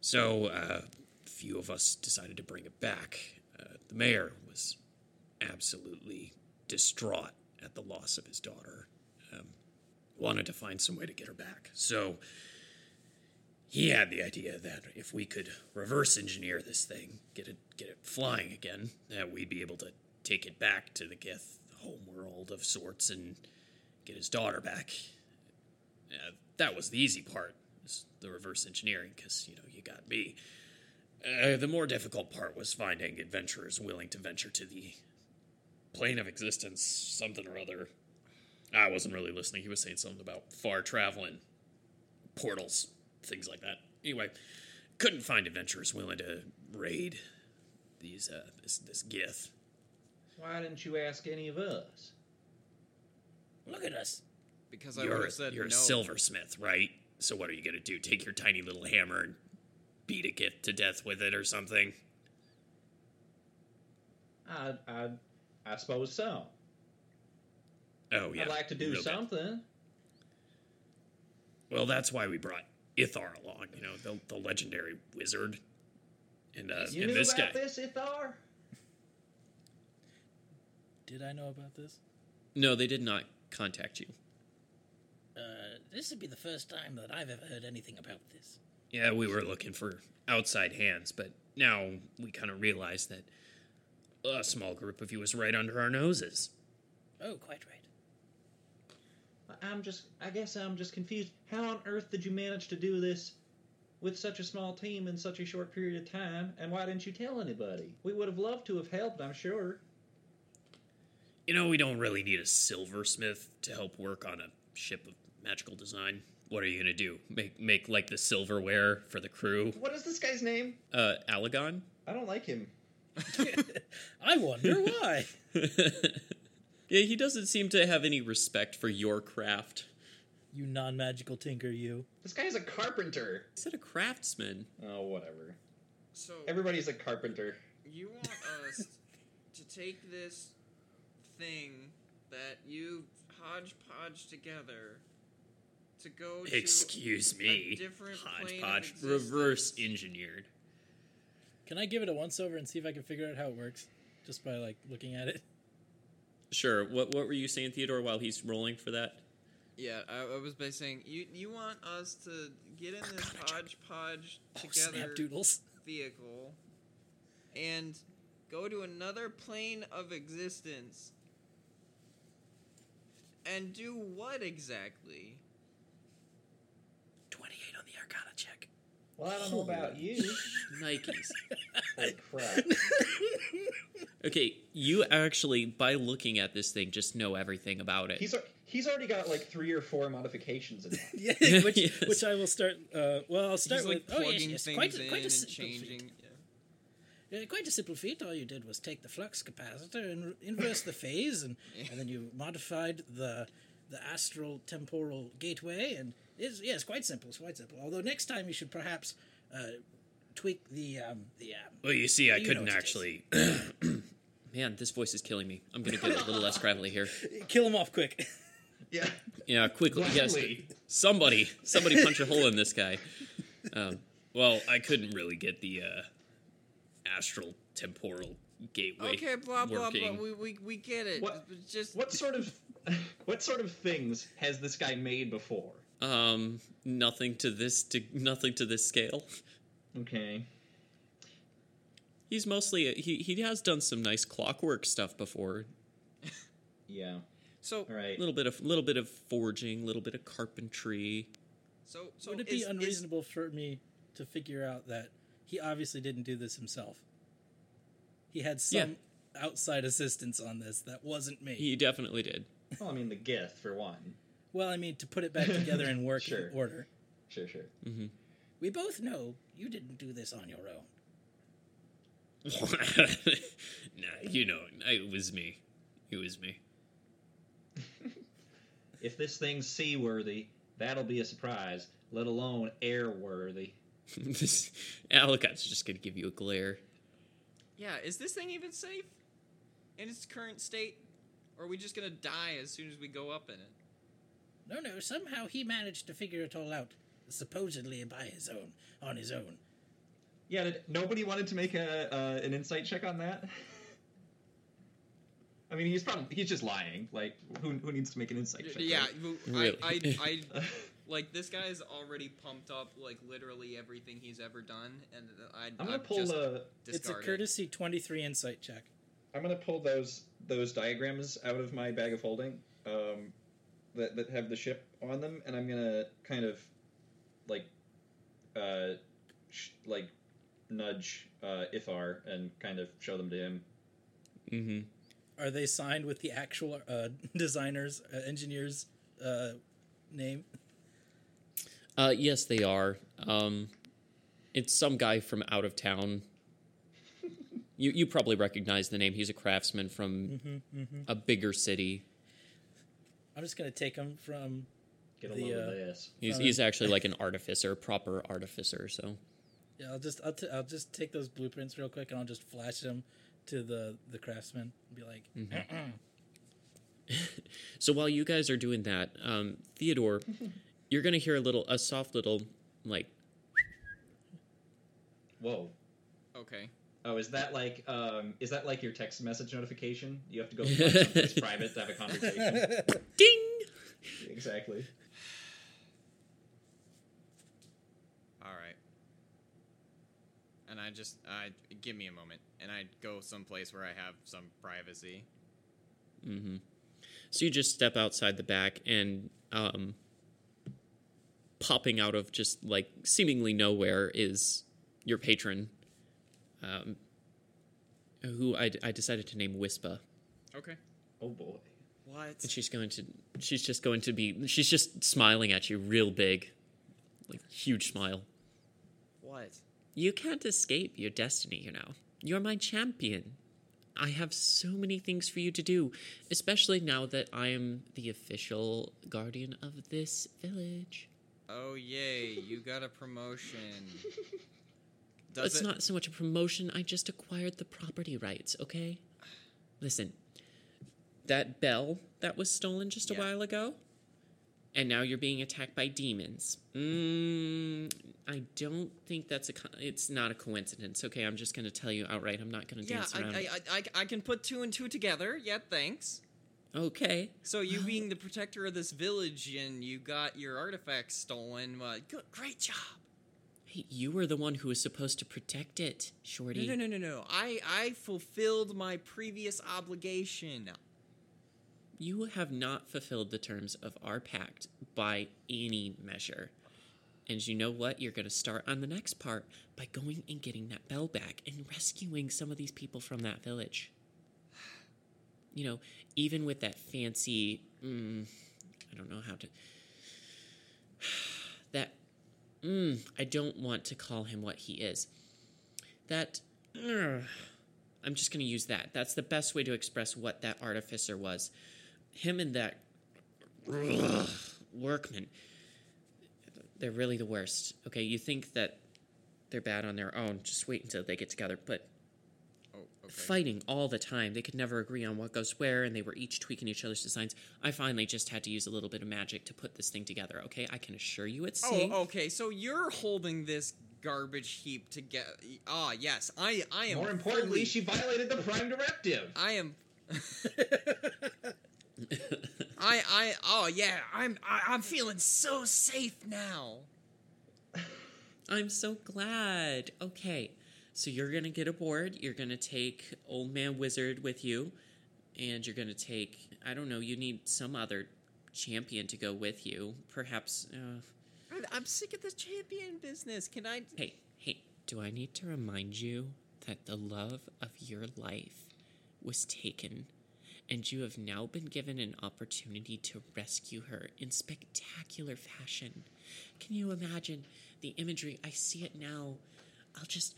So, uh, a few of us decided to bring it back. Uh, the mayor was absolutely distraught at the loss of his daughter. Um, wanted to find some way to get her back. So he had the idea that if we could reverse engineer this thing, get it get it flying again, that we'd be able to take it back to the Gith homeworld of sorts and get his daughter back. Uh, that was the easy part, the reverse engineering, because you know you got me. Uh, the more difficult part was finding adventurers willing to venture to the plane of existence, something or other. I wasn't really listening. He was saying something about far traveling, portals, things like that. Anyway, couldn't find adventurers willing to raid these uh, this this Gith. Why didn't you ask any of us? Look at us. Because I would You're have said you're no. a silversmith, right? So what are you gonna do? Take your tiny little hammer and beat a Gith to death with it or something? I, I, I suppose so. Oh yeah, I'd like to do real good. something. Well, that's why we brought Ithar along. You know, the the legendary wizard, and uh, You and knew this about guy. this, Ithar? Did I know about this? No, they did not contact you. Uh, this would be the first time that I've ever heard anything about this. Yeah, we were looking for outside hands, but now we kind of realize that a small group of you is right under our noses. Oh, quite right. I'm just, I guess I'm just confused. How on earth did you manage to do this with such a small team in such a short period of time? And why didn't you tell anybody? We would have loved to have helped, I'm sure. You know, we don't really need a silversmith to help work on a ship of magical design. What are you gonna do? Make make like the silverware for the crew? What is this guy's name? Uh, Alagon. I don't like him. I wonder why. yeah, he doesn't seem to have any respect for your craft. you non-magical tinker, you. This guy's a carpenter. He said a craftsman. Oh, whatever. So Everybody's a carpenter. you want us to take this thing that you hodgepodge together to go to Excuse a me. different plane of Hodgepodge. Reverse engineered. Can I give it a once over and see if I can figure out how it works, just by like looking at it? Sure. What what were you saying, Theodore, while he's rolling for that? Yeah, I, I was by saying you you want us to get in this hodgepodge Oh, together snap doodles. vehicle and go to another plane of existence and do what exactly? Twenty-eight on the Arcana check. Well, I don't know about you. Nikes. Holy crap. okay, you actually, by looking at this thing, just know everything about it. He's al- he's already got like three or four modifications in it. yeah, which, Yes. which I will start. Uh, well, I'll start He's with. like oh plugging yes, yes, things quite, in a- quite a and simple feat. changing. Yeah. Uh, quite a simple feat. All you did was take the flux capacitor and inverse the phase, and, and then you modified the the astral temporal gateway, and it's yeah, it's quite simple. It's quite simple. Although next time you should perhaps uh, tweak the um, the um, well, you see, I You couldn't what it is. actually. Man, this voice is killing me. I'm gonna get a little less gravelly here. kill him off quick. Yeah. Yeah, quickly. Yes, somebody, somebody punch a hole in this guy. Um, well, I couldn't really get the uh, astral temporal gateway. Okay, blah blah working. blah. We, we we get it. What- Just What sort of what sort of things has this guy made before? Um, nothing to this to nothing to this scale. Okay. He's mostly he he has done some nice clockwork stuff before. Yeah. so All right. A little bit of little bit of forging, a little bit of carpentry. so so. Would it is- be is- unreasonable for me to figure out that he obviously didn't do this himself? He had some outside assistance on this that wasn't me. He definitely did. Well, I mean the gift for one. well, I mean, to put it back together and work Sure. in order. Sure, sure. Mm-hmm. We both know you didn't do this on your own. nah, you know, it was me. It was me. If this thing's seaworthy, that'll be a surprise. Let alone airworthy. this Alicot's just gonna give you a glare. Yeah, is this thing even safe in its current state, or are we just gonna die as soon as we go up in it? No, no, somehow he managed to figure it all out, supposedly by his own, on his own. Yeah. Did, nobody wanted to make a uh, an insight check on that. I mean, he's probably he's just lying. Like, who who needs to make an insight check? Yeah, right? I, I, I, like this guy guy's already pumped up like literally everything he's ever done, and I, I'm gonna I've pull just the. It's a courtesy 23 insight check. I'm gonna pull those those diagrams out of my bag of holding, um, that that have the ship on them, and I'm gonna kind of, like, uh, sh- like, nudge uh, Ithar and kind of show them to him. Mm-hmm. Are they signed with the actual uh, designer's, uh, engineer's uh, name? Uh, yes, they are. Um, it's some guy from out of town. You you probably recognize the name. He's a craftsman from a bigger city. I'm just going to take him from. Get a The, load uh, of this. He's he's actually like an artificer, proper artificer. So Yeah, I'll just I'll, t- I'll just take those blueprints real quick and I'll just flash them to the the craftsman and be like, so while you guys are doing that, um, Theodore, you're gonna hear a little a soft little like Whoa. Okay. Oh, is that like um, is that like your text message notification? You have to go find someplace private to have a conversation. ding. exactly. All right. And I just, I give me a moment, and I go someplace where I have some privacy. Mm-hmm. So you just step outside the back and um, popping out of just like seemingly nowhere is your patron, um, who I, I decided to name Wispa. Okay. Oh boy. What? And she's going to she's just going to be she's just smiling at you real big. Like huge smile. What? You can't escape your destiny, you know. You're my champion. I have so many things for you to do, especially now that I am the official guardian of this village. Oh yay! You got a promotion. Does it's it? not so much a promotion, I just acquired the property rights, okay? Listen, that bell that was stolen just a Yeah. while ago, and now you're being attacked by demons. Mm, I don't think that's a. Co- it's not a coincidence. Okay, I'm just gonna tell you outright. I'm not gonna Yeah, dance around. I. I, I, I can put two and two together. Yeah, thanks. Okay. So you being the protector of this village and you got your artifacts stolen, uh, good, great job. Hey, you were the one who was supposed to protect it, Shorty. No, no, no, no, no. I, I fulfilled my previous obligation. You have not fulfilled the terms of our pact by any measure. And you know what? You're going to start on the next part by going and getting that bell back and rescuing some of these people from that village. You know, even with that fancy. Mm, I don't know how to. That. Mm, I don't want to call him what he is. That. I'm just going to use that. That's the best way to express what that artificer was. Him and that workman. They're really the worst. Okay, you think that they're bad on their own. Just wait until they get together. But okay. fighting all the time. They could never agree on what goes where, and they were each tweaking each other's designs. I finally just had to use a little bit of magic to put this thing together. Okay, I can assure you it's safe. Oh, okay. So you're holding this garbage heap to get. Ah, yes, I I am. More importantly, fully- she violated the Prime Directive. I am. I I oh yeah, I'm I, I'm feeling so safe now. I'm so glad. Okay, so you're gonna get aboard. You're gonna take Old Man Wizard with you, and you're gonna take I don't know. You need some other champion to go with you. Perhaps. Uh, I'm, I'm sick of this champion business. Can I? hey, hey. Do I need to remind you that the love of your life was taken, and you have now been given an opportunity to rescue her in spectacular fashion? Can you imagine the imagery? I see it now. I'll just.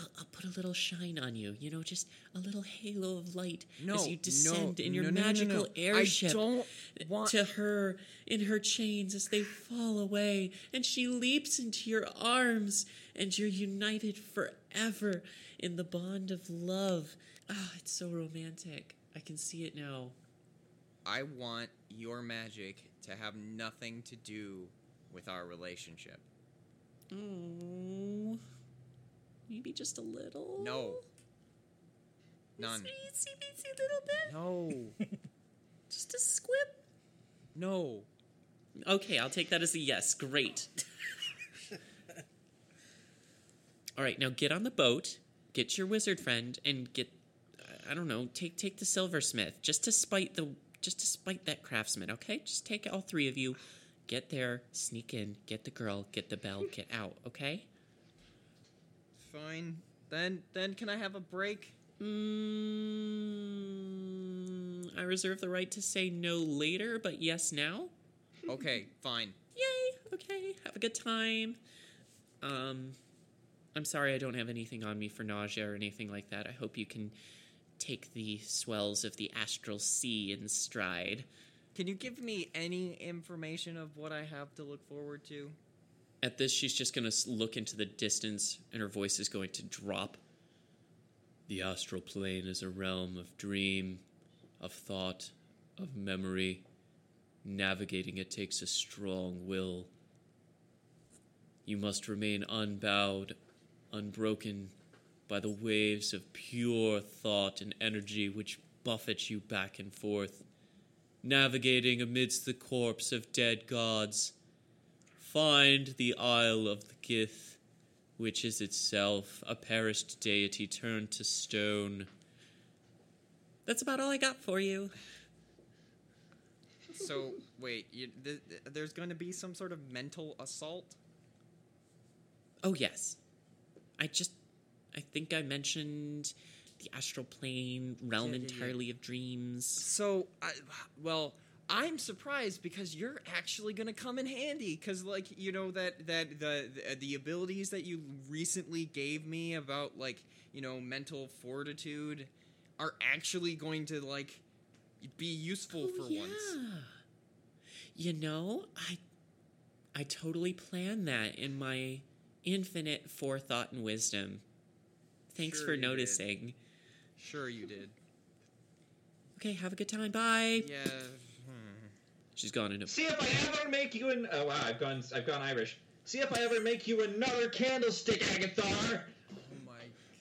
I'll, I'll put a little shine on you, you know, just a little halo of light No, as you descend no, in your no, no, no, no, magical airship I don't want. to her in her chains as they fall away, and she leaps into your arms, and you're united forever in the bond of love. Ah, it's so romantic. I can see it now. I want your magic to have nothing to do with our relationship. Oh, maybe just a little. No. None. Itsy bitsy little bit. No. Just a squib. No. Okay, I'll take that as a yes. Great. All right, now get on the boat, get your wizard friend, and get I don't know, take take the silversmith just to spite the just to spite that craftsman. Okay, just take all three of you, get there, sneak in, get the girl, get the bell, get out. Okay. Fine. Then then can I have a break? Mm, I reserve the right to say no later, but yes now. Okay, fine. Yay! Okay, have a good time. Um, I'm sorry I don't have anything on me for nausea or anything like that. I hope you can take the swells of the astral sea in stride. Can you give me any information of what I have to look forward to? At this, she's just going to look into the distance and her voice is going to drop. The astral plane is a realm of dream, of thought, of memory. Navigating it takes a strong will. You must remain unbowed, unbroken by the waves of pure thought and energy which buffet you back and forth, navigating amidst the corpse of dead gods. Find the Isle of the Gith, which is itself a perished deity turned to stone. That's about all I got for you. So wait, you, th- th- there's going to be some sort of mental assault. Oh, yes. I just. I think I mentioned the astral plane, realm Yeah, yeah, yeah. entirely of dreams. So, I, well, I'm surprised because you're actually going to come in handy because, like, you know that that the, the the abilities that you recently gave me about like you know mental fortitude are actually going to like be useful Oh, for once. You know, I I totally planned that in my infinite forethought and wisdom. Thanks Sure for you did. noticing. Sure, you did. Okay, have a good time. Bye. Yeah. She's gone into See if I ever make you an. Oh wow, I've gone. I've gone Irish. See if I ever make you another candlestick, Agathar. Oh my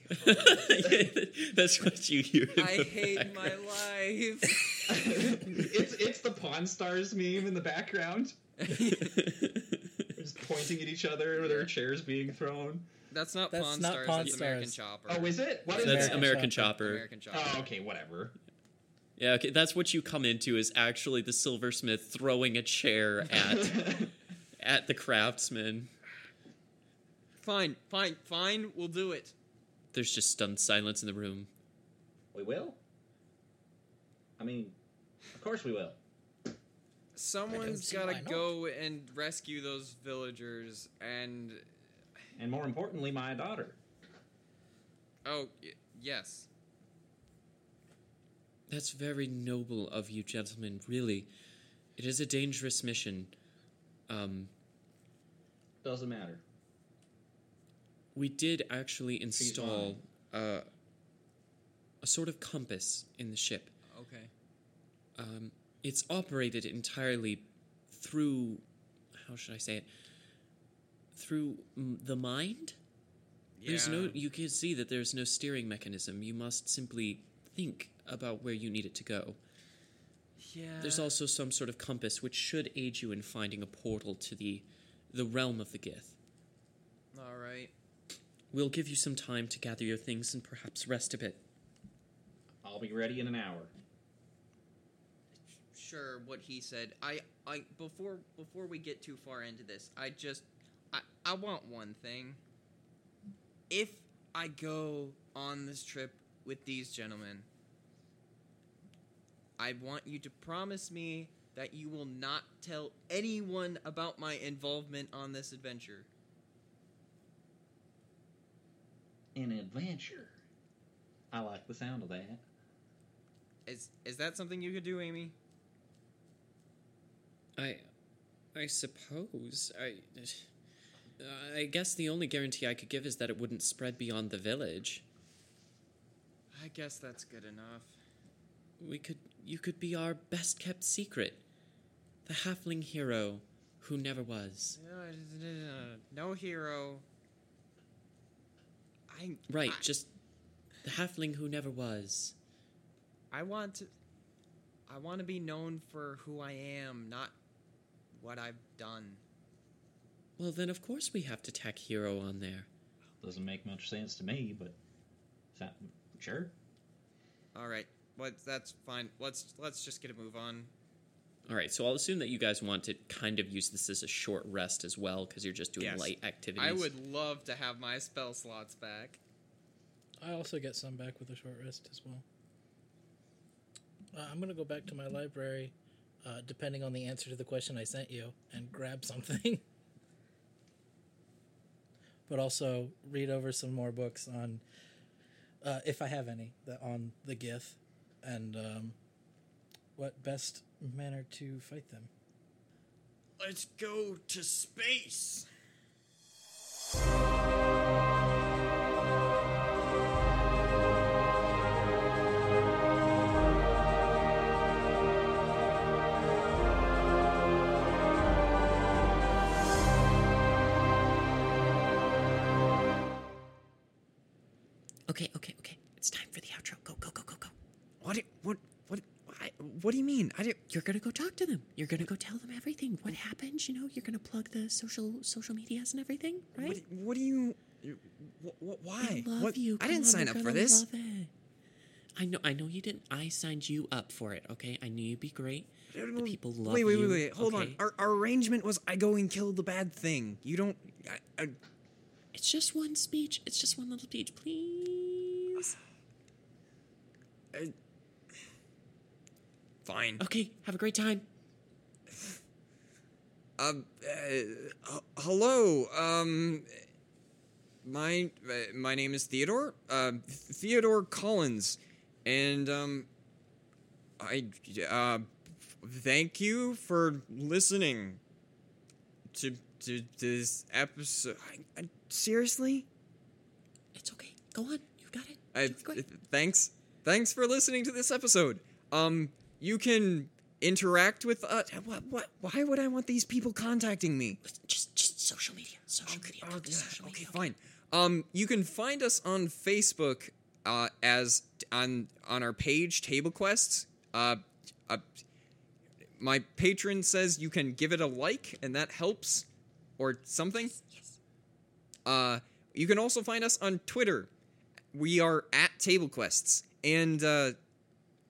god. That's what you hear. in I the hate my life. it's it's the Pawn Stars meme in the background. Just pointing at each other with their chairs being thrown. That's not That's Pawn not Stars. Pawn that's American Stars. Chopper. Oh, is it? What is That's? American American Chopper. Chopper. American Chopper. Oh, okay, whatever. Yeah, okay, that's what you come into is actually the silversmith throwing a chair at at the craftsman. Fine, fine, fine. We'll do it. There's just stunned silence in the room. we will. I mean, of course we will. Someone's got to go and rescue those villagers. And And more importantly, my daughter. oh y- yes, That's very noble of you, gentlemen. Really, it is a dangerous mission. Um, Doesn't matter. we did actually install uh, a sort of compass in the ship. okay. Um, it's operated entirely through how should I say it? through mm, the mind. There's no. You can see that there's no steering mechanism. You must simply think about where you need it to go. Yeah. There's also some sort of compass which should aid you in finding a portal to the the realm of the Gith. All right. We'll give you some time to gather your things and perhaps rest a bit. I'll be ready in an hour. Sure, what he said. I, I before before we get too far into this, I just I, I want one thing. If I go on this trip with these gentlemen, I want you to promise me that you will not tell anyone about my involvement on this adventure. An adventure. I like the sound of that. Is is that something you could do, Amy? I, I suppose I. I guess the only guarantee I could give is that it wouldn't spread beyond the village. I guess that's good enough. We could. You could be our best kept secret. The halfling hero who never was. No hero. I Right, I- just the halfling who never was. I want to I want to be known for who I am, not what I've done. Well, then of course we have to tack hero on there. Doesn't make much sense to me, but that, sure. All right. What that's fine. Let's let's just get a move on. All right, so I'll assume that you guys want to kind of use this as a short rest as well, because you're just doing Yes. light activities. I would love to have my spell slots back. I also get some back with a short rest as well. Uh, I'm gonna go back to my library, uh, depending on the answer to the question I sent you, and grab something. but also read over some more books on, uh, if I have any, that on the Gith, and um, what best manner to fight them. Let's go to space. What do you mean? I did You're gonna go talk to them. You're gonna go tell them everything. What happened? You know, you're gonna plug the social social medias and everything, right? what, what do you what, what, why? I love what, you. I Come didn't on, sign up for this. I know. I know you didn't. I signed you up for it. Okay. I knew you'd be great. The people love wait, wait, you. wait, wait. Hold on. Our, our arrangement was I go and kill the bad thing. You don't. I, I, It's just one speech. It's just one little speech, please. fine. Okay. Have a great time. Um. Uh, hello. Um. My uh, my name is Theodore. Uh, Theodore Collins, and um. I uh. Thank you for listening. To to this episode. I, I, seriously. It's okay. Go on. You got it. I, thanks thanks for listening to this episode um you can interact with uh what, what why would i want these people contacting me Just just social media. Social okay, media. oh, the yeah, social okay media. fine um you can find us on facebook uh as on on our page table quests uh, uh my patron says you can give it a like and that helps or something Yes. uh, you can also find us on Twitter. We are at Table Quests and uh,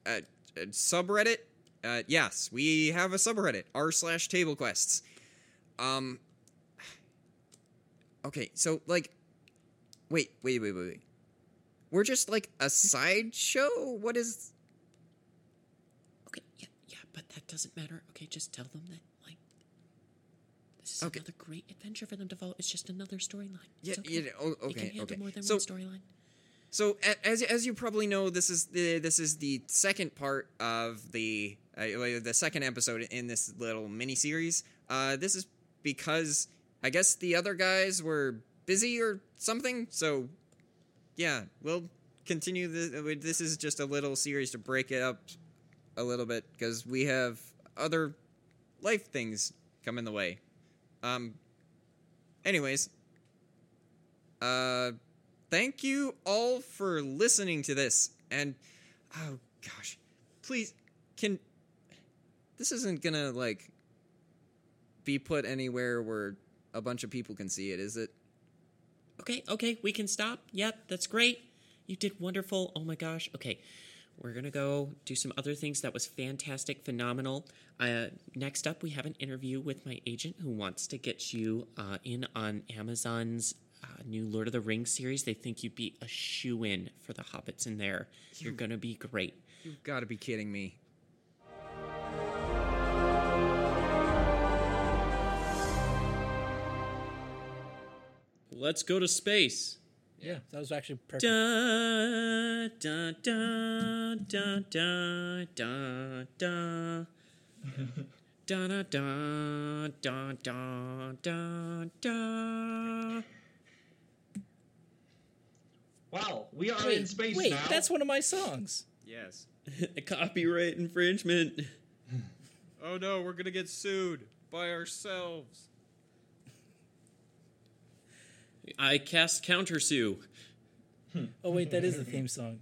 uh, subreddit. Uh, yes, we have a subreddit r slash Table Quests. Um. Okay, so like, wait, wait, wait, wait, wait. We're just like a sideshow. What is? Okay. Yeah. Yeah. But that doesn't matter. Okay. Just tell them that like. This is Okay. another great adventure for them to follow. It's just another storyline. Yeah, okay. yeah, You okay, can handle okay. more than So- one storyline. So as as you probably know, this is the this is the second part of the uh, the second episode in this little mini series. Uh, this is because I guess the other guys were busy or something. So yeah, we'll continue. The, this is just a little series to break it up a little bit because we have other life things come in the way. Um, anyways, uh, thank you all for listening to this. And oh gosh, please, can this isn't gonna like be put anywhere where a bunch of people can see it, is it? Okay, okay, we can stop. Yep, that's great. You did wonderful. Oh my gosh. Okay, we're gonna go do some other things. That was fantastic, phenomenal. Uh, next up, we have an interview with my agent who wants to get you uh, in on Amazon's uh, new Lord of the Rings series. They think you'd be a shoe in for the hobbits in there. You're gonna be great. You've got to be kidding me. Let's go to space. Yeah, that was actually perfect. Da da da da da da da. Da da da da da da da. Wow, we are Wait, in space wait, now. that's one of my songs. Yes. Copyright infringement. Oh no, we're gonna get sued by ourselves. I cast counter sue. Hmm. Oh wait, that is the theme song.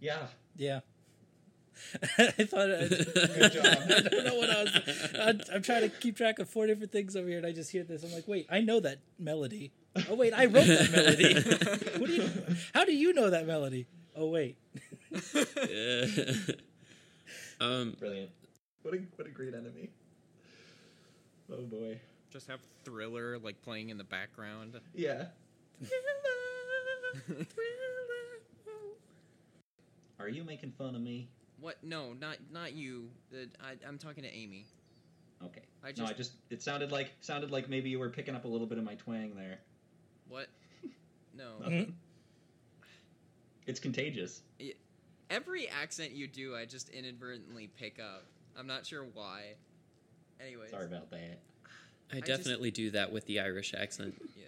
Yeah. Yeah. I thought. I, Good job. I don't know what I was. I'm, I'm trying to keep track of four different things over here, and I just hear this. I'm like, wait, I know that melody. Oh wait, I wrote that melody. what do you? How do you know that melody? Oh wait. um, Brilliant. What a what a great enemy. Oh boy. Just have Thriller like playing in the background. Yeah. Are you making fun of me? What? No, not not you. Uh, I, I'm talking to Amy. Okay. I no, just- I just it sounded like sounded like maybe you were picking up a little bit of my twang there. What? No. Nothing. It's contagious. Every accent you do, I just inadvertently pick up. I'm not sure why. Anyways. Sorry about that. I just- definitely do that with the Irish accent. Yeah.